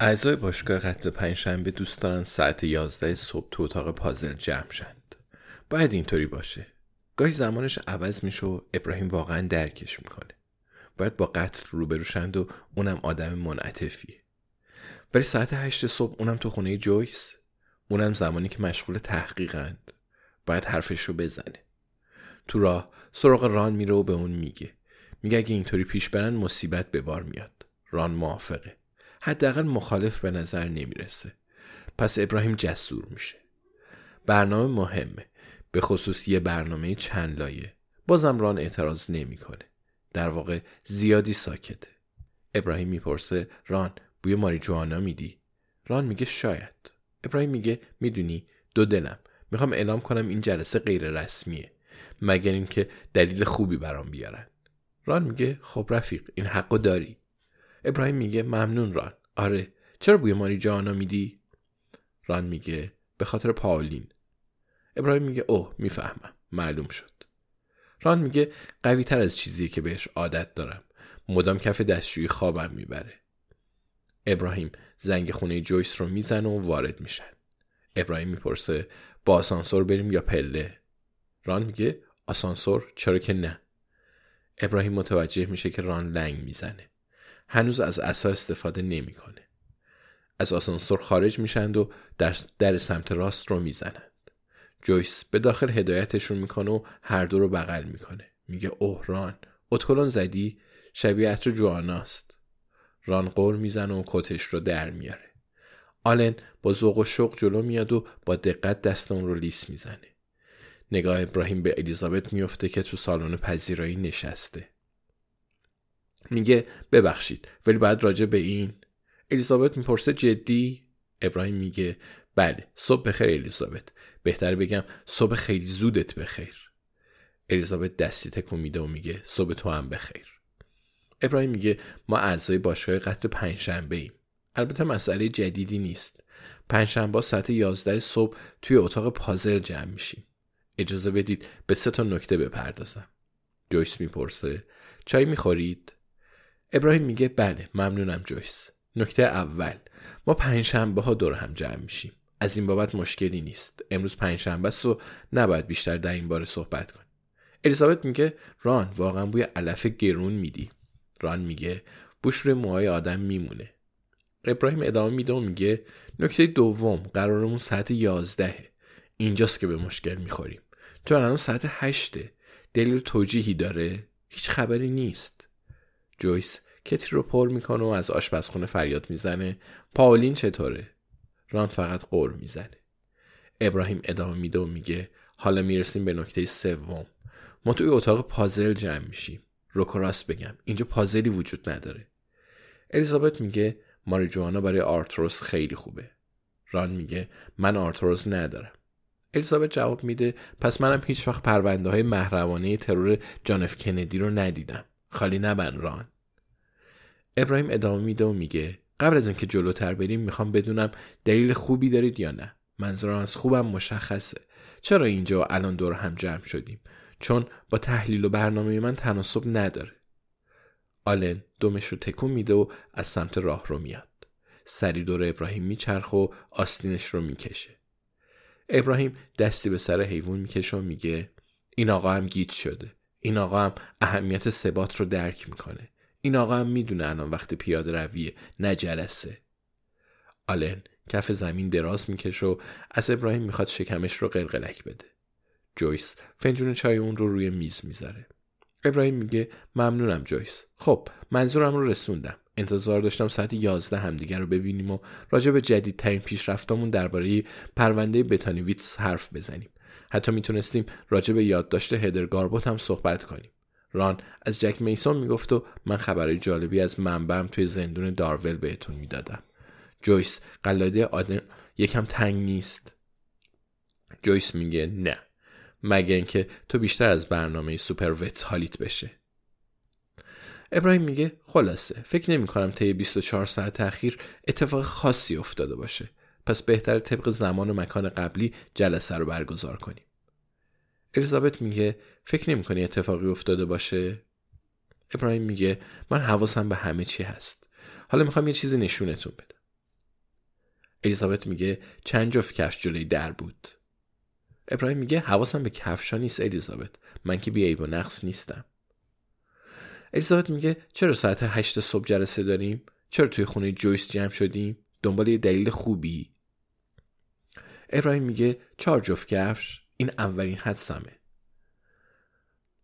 اعضای باشگاه قتل پنجشنبه دوست دارن ساعت 11 صبح تو اتاق پازل جمع شند. باید اینطوری باشه. گاهی زمانش عوض میشه و ابراهیم واقعا درکش می‌کنه. باید با قتل روبروشند و اونم آدم منعطفیه. ولی ساعت هشت صبح اونم تو خونه جویس اونم زمانی که مشغول تحقیقند باید حرفش رو بزنه تو راه سراغ ران میره و به اون میگه میگه اگه اینطوری پیش برن مصیبت به بار میاد ران موافقه حداقل مخالف به نظر نمی‌رسه. پس ابراهیم جسور میشه. برنامه مهمه. به خصوص یه برنامه چند لایه. بازم ران اعتراض نمی‌کنه. در واقع زیادی ساکته. ابراهیم می‌پرسه ران بوی ماریجوانا میدی؟ ران میگه شاید. ابراهیم میگه می‌دونی دو دلم. می‌خوام اعلام کنم این جلسه غیر رسمیه. مگر اینکه دلیل خوبی برام بیارن. ران میگه خب رفیق این حقو داری. ابراهیم میگه ممنون ران. آره چرا بوی ماریجوانا میدی؟ ران میگه به خاطر پاولین. ابراهیم میگه اوه می‌فهمم. معلوم شد. ران میگه قوی تر از چیزی که بهش عادت دارم. مدام کف دستشویی خوابم می‌بره. ابراهیم زنگ خونه جویس رو می‌زنه و وارد میشن. ابراهیم می‌پرسه با آسانسور بریم یا پله؟ ران میگه آسانسور؟ چرا که نه. ابراهیم متوجه میشه که ران لنگ می‌زنه. هنوز از اسا استفاده نمی‌کنه. از آسانسور خارج میشند و در, در سمت راست رو می‌زنند جویس به داخل هدایتشون می‌کنه و هر دو رو بغل می‌کنه. میگه اوه ران. اتکلون زدی؟ شبیه عطر جواناست ران قور می‌زنه و کتش رو در میاره. آلن با ذوق و شوق جلو میاد و با دقت دست اون رو لیس می‌زنه. نگاه ابراهیم به الیزابت میفته که تو سالن پذیرایی نشسته. میگه ببخشید ولی بعد راجع به این. الیزابت می‌پرسه جدی؟ ابراهیم میگه بله صبح بخیر الیزابت. بهتر بگم صبح خیلی زودت بخیر. الیزابت دستی تکون میده و میگه صبح تو هم بخیر. ابراهیم میگه ما اعضای باشگاه قتل پنجشنبه ایم. البته مسئله جدیدی نیست. پنجشنبه ساعت 11 صبح توی اتاق پازل جمع میشیم. اجازه بدید به سه تا نکته بپردازم. جویس می‌پرسه چای می‌خورید؟ ابراهیم میگه بله ممنونم جویس. نکته اول ما پنجشنبه ها دور هم جمع میشیم. از این بابت مشکلی نیست. امروز پنجشنبه است و نباید بیشتر در این باره صحبت کنیم. الیزابت میگه ران واقعا بوی علف گرون میدی. ران میگه بوش روی موهای آدم میمونه. ابراهیم ادامه میده و میگه نکته دوم قرارمون ساعت یازدهه اینجاست که به مشکل می‌خوریم. چون الان ساعت هشته. دلیل توجیهی داره. هیچ خبری نیست. جویس کتی رو پر می‌کنه و از آشپزخونه فریاد می‌زنه. پاولین چطوره؟ ران فقط قور می‌زنه. ابراهیم ادامه میده و میگه حالا می‌رسیم به نکته سوم. ما توی اتاق پازل جمع میشیم. روکراس بگم اینجا پازلی وجود نداره. الیزابت میگه ماریجوانا برای آرتروس خیلی خوبه. ران میگه من آرتروس ندارم. الیزابت جواب میده پس منم هیچ وقت پرونده های محرمانه ترور جانف کندی رو ندیدم. خالی نبن ران. ابراهیم ادامه میده و میگه قبل از اینکه جلوتر بریم می‌خوام بدونم دلیل خوبی دارید یا نه. منظورم از خوبم مشخصه. چرا اینجا الان دور هم جمع شدیم؟ چون با تحلیل و برنامه من تناسب نداره. آلن دومش رو تکون میده و از سمت راه رو میاد. سری دور ابراهیم میچرخ و آستینش رو می‌کشه. ابراهیم دستی به سر حیوان می‌کشه و میگه این آقا هم گیج شده. این آقا هم اهمیت ثبات رو درک می‌کنه. این آقا هم می‌دونه الان وقت پیاده رویه نه جلسه آلن کف زمین دراز می‌کشه و از ابراهیم می‌خواد شکمش رو قلقلک بده. جویس فنجون چای اون رو روی میز می‌ذاره. ابراهیم میگه ممنونم جویس. خب منظورم رو رسوندم. انتظار داشتم ساعت 11 همدیگر رو ببینیم و راجع به جدیدترین پیشرفتامون درباره پرونده بتانیویتس حرف بزنیم. حتی می‌تونستیم راجع به یادداشت هدر گاربوت هم صحبت کنیم. ران از جک میسون می‌گفت و من خبرهای جالبی از منبعم توی زندون دارول بهتون می‌دادم. جویس قلاده آدم یکم تنگ نیست. جویس میگه نه مگه اینکه تو بیشتر از برنامه سوپر وت حالیت بشه. ابراهیم میگه خلاصه فکر نمی کنم طی 24 ساعت اخیر اتفاق خاصی افتاده باشه. پس بهتر طبق زمان و مکان قبلی جلسه رو برگزار کنیم. الیزابت میگه فکر نمی کنی اتفاقی افتاده باشه؟ ابراهیم میگه من حواسم به همه چی هست. حالا می‌خوام یه چیزی نشونتون بدم. الیزابت میگه چند جفت کفش جلوی در بود. ابراهیم میگه حواسم به کفشا نیست الیزابت. من که بیعیب و نقص نیستم. الیزابت میگه چرا ساعت هشت صبح جلسه داریم؟ چرا توی خونه جویس جمع شدیم؟ دنبال یه دلیل خوبی. ابراهیم میگه چهار جفت کفش این اولین حدسمه.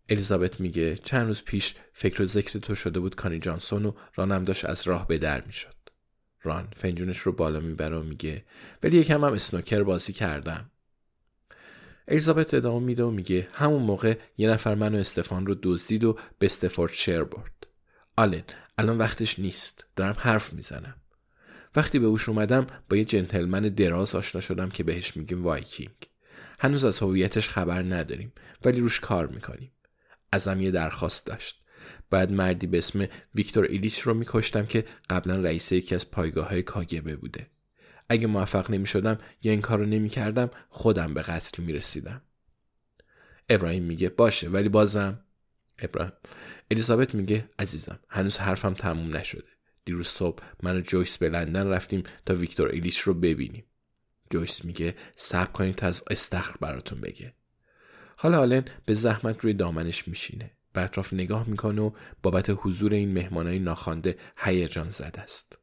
الیزابت میگه چند روز پیش فکر و ذکر تو شده بود کانی جانسون و رانم داشت از راه به در می‌شد. ران فنجونش رو بالا می‌بره و میگه ولی یکم هم اسنوکر بازی کردم. الیزابت ادامه میده و میگه همون موقع یه نفر منو استفان رو دزدید و به استفورد شیر برد. آلن الان وقتش نیست. دارم حرف می‌زنم. وقتی به هوش اومدم با یه جنتلمن دراز آشنا شدم که بهش میگیم وایکینگ. هنوز از هویتش خبر نداریم ولی روش کار می‌کنیم. ازم یه درخواست داشت. باید مردی به اسم ویکتور ایلیچ رو میکشتم که قبلا رئیس یکی از پایگاه های کاگ‌ب بوده. اگه موفق نمی شدم یا این کار رو نمی کردم خودم به قتل می رسیدم. ابراهیم میگه باشه ولی بازم. ابراهیم. الیزابت میگه عزیزم هنوز حرفم تموم نشده. دیروز صبح من و جویس به لندن رفتیم تا ویکتور ایلیش رو ببینیم. جویس میگه صبر کنید تا از استخر براتون بگه. حالا آلن به زحمت روی دامنش میشینه. به اطراف نگاه می‌کنه و بابت حضور این مهمانای ناخوانده هیجان زده است.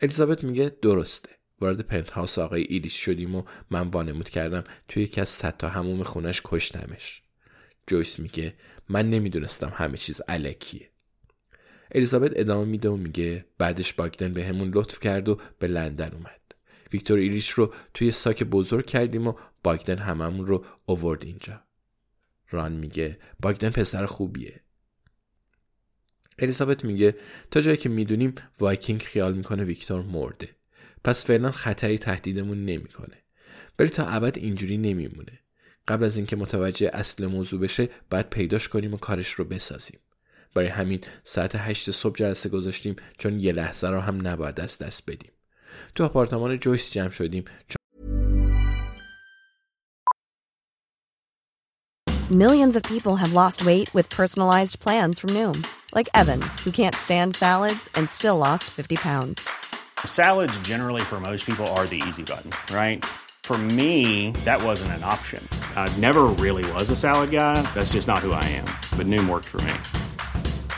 الیزابت میگه درسته. وارد پنت هاوس آقای ایلیش شدیم و من وانمود کردم توی یکی از صد تا حموم خونش کشتمش. جویس میگه من نمی‌دونستم همه چیز الکیه الیزابت ادامه میده و میگه بعدش باگدن بهمون لطف کرد و به لندن اومد. ویکتور ایلیش رو توی ساک بزرگ کردیم و باگدن هممون رو آورد اینجا. ران میگه باگدن پسر خوبیه. الیزابت میگه تا جایی که می‌دونیم وایکینگ خیال می‌کنه ویکتور مرده. پس فعلا خطری تهدیدمون نمی‌کنه. ولی تا ابد اینجوری نمیمونه. قبل از اینکه متوجه اصل موضوع بشه باید پیداش کنیم و کارش رو بسازیم. برای همین ساعت هشت صبح جلسه گذاشتیم چون یه لحظه رو هم نباید از دست بدیم تو آپارتمان جویس جمع شدیم چون Millions of people have lost weight with personalized plans from Noom, like Evan, who can't stand salads and still lost 50 pounds. Salads, generally, for most people, are the easy button, right? For me, that wasn't an option. I never really was a salad guy. That's just not who I am. But Noom worked for me.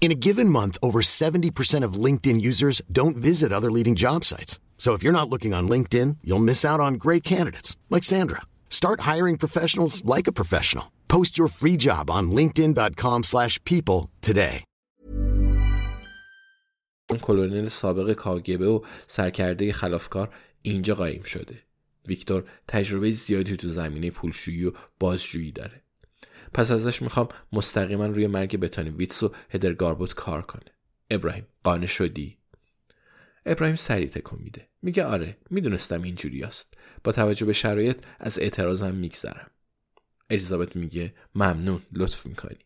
In a given month, over 70% of LinkedIn users don't visit other leading job sites. So if you're not looking on LinkedIn, you'll miss out on great candidates like Sandra. Start hiring professionals like a professional. Post your free job on linkedin.com/people today. اون کلونل سابق کاگبه و سرکرده خلافکار اینجا قایم شده ویکتور تجربه زیادی تو زمینه پولشویی و بازجویی داره پس ازش می‌خوام مستقیما روی مرگ بتانی ویتس و هدرگاربوت کار کنه. ابراهیم قانع شدی؟ ابراهیم سریع تکون میده. میگه آره می‌دونستم اینجوری است با توجه به شرایط از اعتراضم میگذرم. الیزابت میگه ممنون لطف می‌کنی.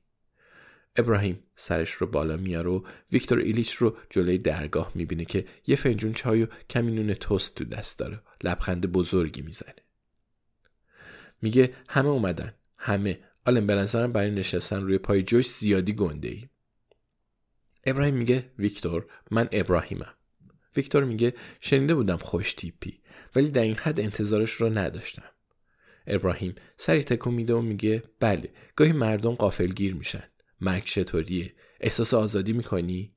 ابراهیم سرش رو بالا میاره و ویکتور ایلیچ رو جلوی درگاه می‌بینه که یه فنجون چای و کمی نون توست تو دست داره. لبخند بزرگی می‌زنه. میگه همه اومدن. همه. آلن به نظرم برای نشستن روی پای جوش زیادی گنده ای ابراهیم میگه ویکتور من ابراهیمم. ویکتور میگه شنیده بودم خوش تیپی ولی در این حد انتظارش رو نداشتم. ابراهیم سری تکون میده و میگه بله گاهی مردم قافلگیر میشن. مرگ چطوریه؟ احساس آزادی می‌کنی؟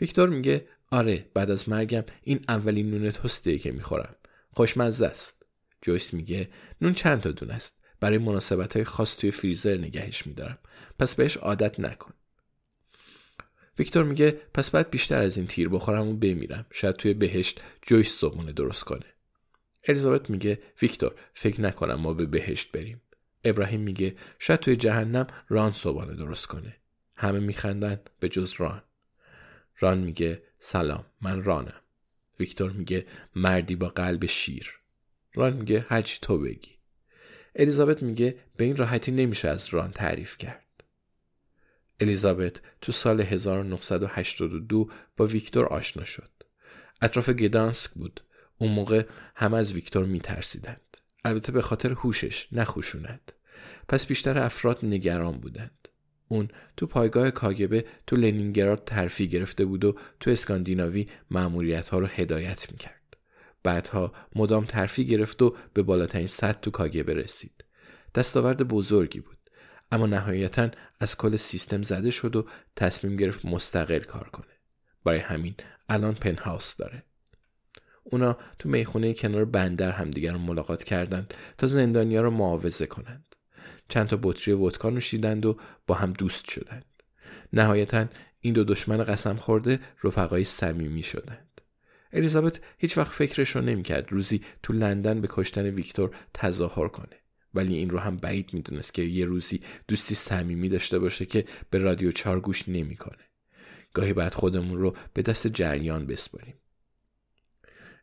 ویکتور میگه آره بعد از مرگم این اولین نون توسته که می‌خورم. خوشمزه است. جویس میگه نون چند تا دون است؟ برای مناسبت های خاص توی فریزر نگهش میدارم. پس بهش عادت نکن. ویکتور میگه پس باید بیشتر از این تیر بخورم و بمیرم. شاید توی بهشت جویس صبحونه درست کنه. الیزابت میگه ویکتور فکر نکنم ما به بهشت بریم. ابراهیم میگه شاید توی جهنم ران صبحانه درست کنه. همه میخندن به جز ران. ران میگه سلام من رانم. ویکتور میگه مردی با قلب شیر. ران میگه هرچی تو بگی. الیزابت میگه به این راحتی نمیشه از ران تعریف کرد. الیزابت تو سال 1982 با ویکتور آشنا شد. اطراف گدانسک بود. اون موقع همه از ویکتور میترسیدند. البته به خاطر هوشش نخوشوند پس بیشتر افراد نگران بودند. اون تو پایگاه کاگبه تو لنینگراد ترفی گرفته بود و تو اسکاندیناوی معمولیت ها رو هدایت می‌کرد. بعدها مدام ترفی گرفت و به بالاترین سطح تو کاگبه رسید. دستاورد بزرگی بود. اما نهایتا از کل سیستم زده شد و تصمیم گرفت مستقل کار کنه. برای همین الان پنهاوس داره. اونا تو می‌خونه کنار بندر همدیگر رو ملاقات کردند تا زندانیا رو معاوضه کنند. چند تا بطری ودکا نوشیدند و با هم دوست شدند. نهایتا این دو دشمن قسم خورده رفقای صمیمی شدند. الیزابت هیچ وقت فکرش رو نمی‌کرد روزی تو لندن به کشتن ویکتور تظاهر کنه. ولی این رو هم بعید می‌دونست که یه روزی دوستی صمیمی داشته باشه که به رادیو چار گوش نمی‌کنه. گاهی بعد خودمون رو به دست جریان بسپاریم.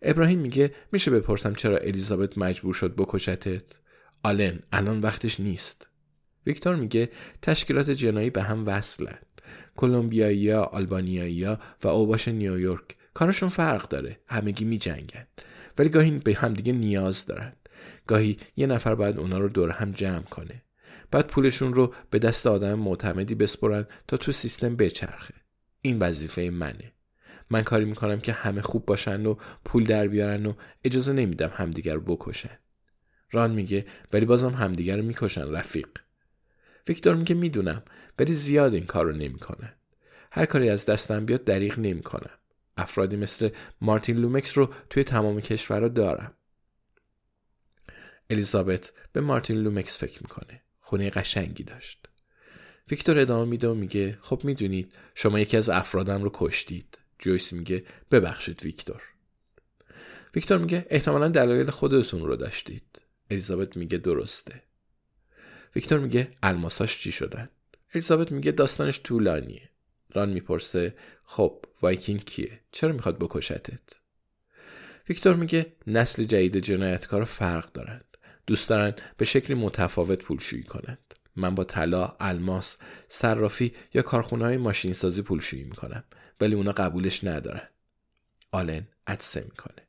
ابراهیم میگه میشه بپرسم چرا الیزابت مجبور شد بکشتت آلن الان وقتش نیست. ویکتور میگه تشکیلات جنایی به هم وصلند کلمبیایی آلبانیایی و اوباش نیویورک کارشون فرق داره. همگی میجنگن. ولی گاهی به همدیگه نیاز دارن. گاهی یه نفر باید اونا رو دور هم جمع کنه. بعد پولشون رو به دست آدم معتمدی بسپرن تا تو سیستم بچرخه. این وظیفه منه. من کاری می‌کنم که همه خوب باشن و پول در بیارن و اجازه نمیدم همدیگر رو بکشن. ران میگه ولی بازم همدیگر رو می‌کشن رفیق. ویکتور میگه می‌دونم ولی زیاد این کار رو نمی‌کنن. هر کاری از دستم بیاد دریغ نمی‌کنم. افرادی مثل مارتین لومکس رو توی تمام کشورها دارم. الیزابت به مارتین لومکس فکر می‌کنه. خونه قشنگی داشت. ویکتور ادامه میده و میگه خب می‌دونید شما یکی از افرادم رو کشتید. جویس میگه ببخشید ویکتور. ویکتور میگه احتمالا دلایل خودتون رو داشتید. الیزابت میگه درسته. ویکتور میگه الماساش چی شدن؟ الیزابت میگه داستانش طولانیه. ران می‌پرسه خب وایکینگ کیه؟ چرا می‌خواد بکشتت؟ ویکتور میگه نسل جدید جنایتکار فرق دارند. دوست دارن به شکلی متفاوت پولشویی کنند. من با طلا الماس صرافی یا کارخونه های ماشین سازی پولشویی می‌کنم ولی اونا قبولش ندارن. آلن عطسه می‌کنه.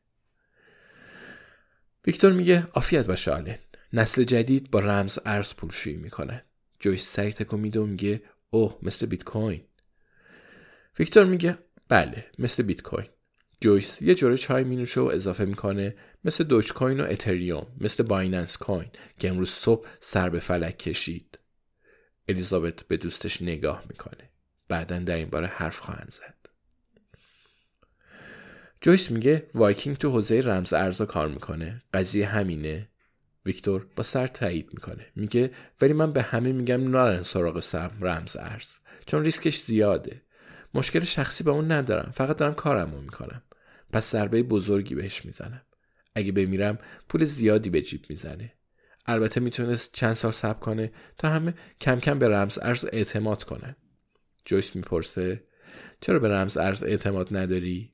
ویکتور میگه عافیت باشه آلن. نسل جدید با رمز ارز پولشویی می‌کنه جویس سری میده و میگه اوه مثل بیت کوین. ویکتور میگه بله مثل بیت کوین جویس یه جرعه چای مینوشه و اضافه می‌کنه مثل دوج کوین و اتریوم مثل بایننس کوین که امروز صبح سر به فلک کشید. الیزابت به دوستش نگاه می‌کنه. بعدا در این باره حرف خواهند زد. جویس میگه وایکینگ تو حوزه رمز ارزا کار می‌کنه. قضیه همینه. ویکتور با سر تایید می‌کنه. میگه ولی من به همه میگم نرن سراغ سمت رمز ارز چون ریسکش زیاده. مشکل شخصی با اون ندارم. فقط دارم کارمو می‌کنم. پس ضربه بزرگی بهش می‌زنم. اگه بمیرم پول زیادی به جیب می‌زنه. البته می‌تونست چند سال صبر کنه تا همه کم کم به رمز ارز اعتماد کنن. جویس می‌پرسه چرا به رمز ارز اعتماد نداری؟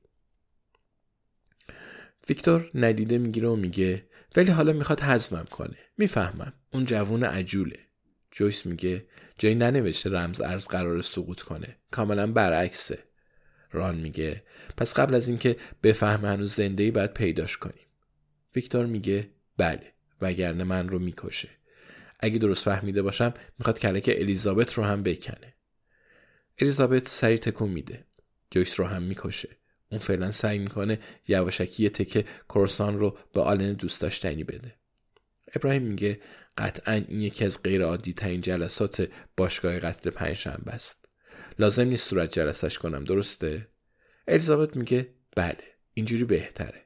ویکتور ندیده می‌گیره و میگه ولی حالا می‌خواد حزمم کنه. می‌فهمم. اون جوون عجوله. جویس میگه جایی ننوشته رمز ارز قرار سقوط کنه. کاملا برعکسه. ران میگه پس قبل از اینکه بفهم هنوز زنده ای باید پیداش کنیم. ویکتور میگه بله وگرنه من رو می‌کشه. اگه درست فهمیده باشم می‌خواد کلک الیزابت رو هم بکنه. الیزابت سری تکون میده. جویس رو هم می‌کشه. اون فعلا سعی می‌کنه یواشکی تکه کرسان رو به آلن دوست داشتنی بده. ابراهیم میگه قطعا این یکی از غیر عادی ترین جلسات باشگاه قتل پنجشنبه است. لازم نیست صورت جلسش کنم درسته؟ الیزابت میگه بله اینجوری بهتره.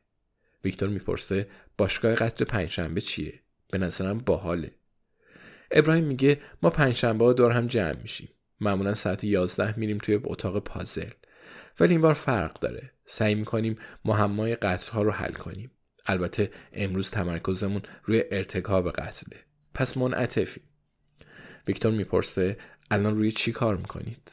ویکتور می‌پرسه باشگاه قتل پنجشنبه چیه؟ به نظرم باحاله. ابراهیم میگه ما پنجشنبه ها دور هم جمع میشیم. معمولا ساعت 11 میریم توی اتاق پازل. ولی این بار فرق داره. سعی می‌کنیم مهمای قتل ها رو حل کنیم. البته امروز تمرکزمون روی ارتکاب قتله. پس منعطفیم. ویکتور می‌پرسه الان روی چی کار می‌کنید؟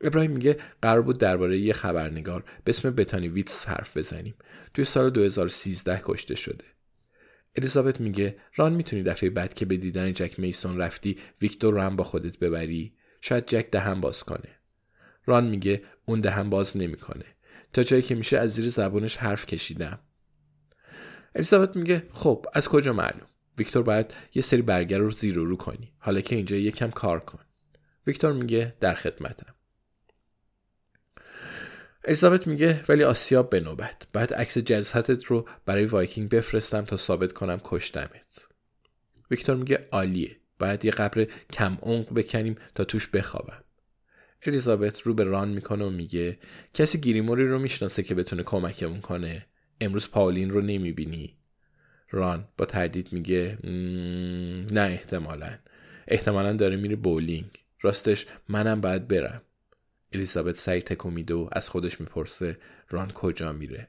ابراهیم میگه قرار بود درباره یه خبرنگار به اسم بتانی ویتس حرف بزنیم. توی سال 2013 کشته شده. الیزابت میگه ران می‌تونی دفعه بعد که به دیدن جک میسون رفتی ویکتور رو هم با خودت ببری. شاید جک دهن باز کنه. ران میگه اون دهن باز نمی‌کنه. تا جایی که میشه از زیر زبونش حرف کشیدم. الیزابت میگه خب از کجا معلوم؟ ویکتور باید یه سری برگه رو زیر و رو کنی. حالا که اینجا یکم کار کن. ویکتور میگه در خدمتم. الیزابت میگه ولی آسیاب به نوبت. باید عکس جسدت رو برای وایکینگ بفرستم تا ثابت کنم کشتمت. ویکتور میگه عالیه. باید یه قبر کم عمق بکنیم تا توش بخوابم. الیزابت رو به ران می‌کنه و میگه کسی گریموری رو می‌شناسه که بتونه کمکمون کنه؟ امروز پاولین رو نمی‌بینی؟ ران با تردید میگه نه احتمالا. احتمالا داره میره بولینگ. راستش منم باید برم. الیزابت سعی تکو میده و از خودش می‌پرسه ران کجا میره؟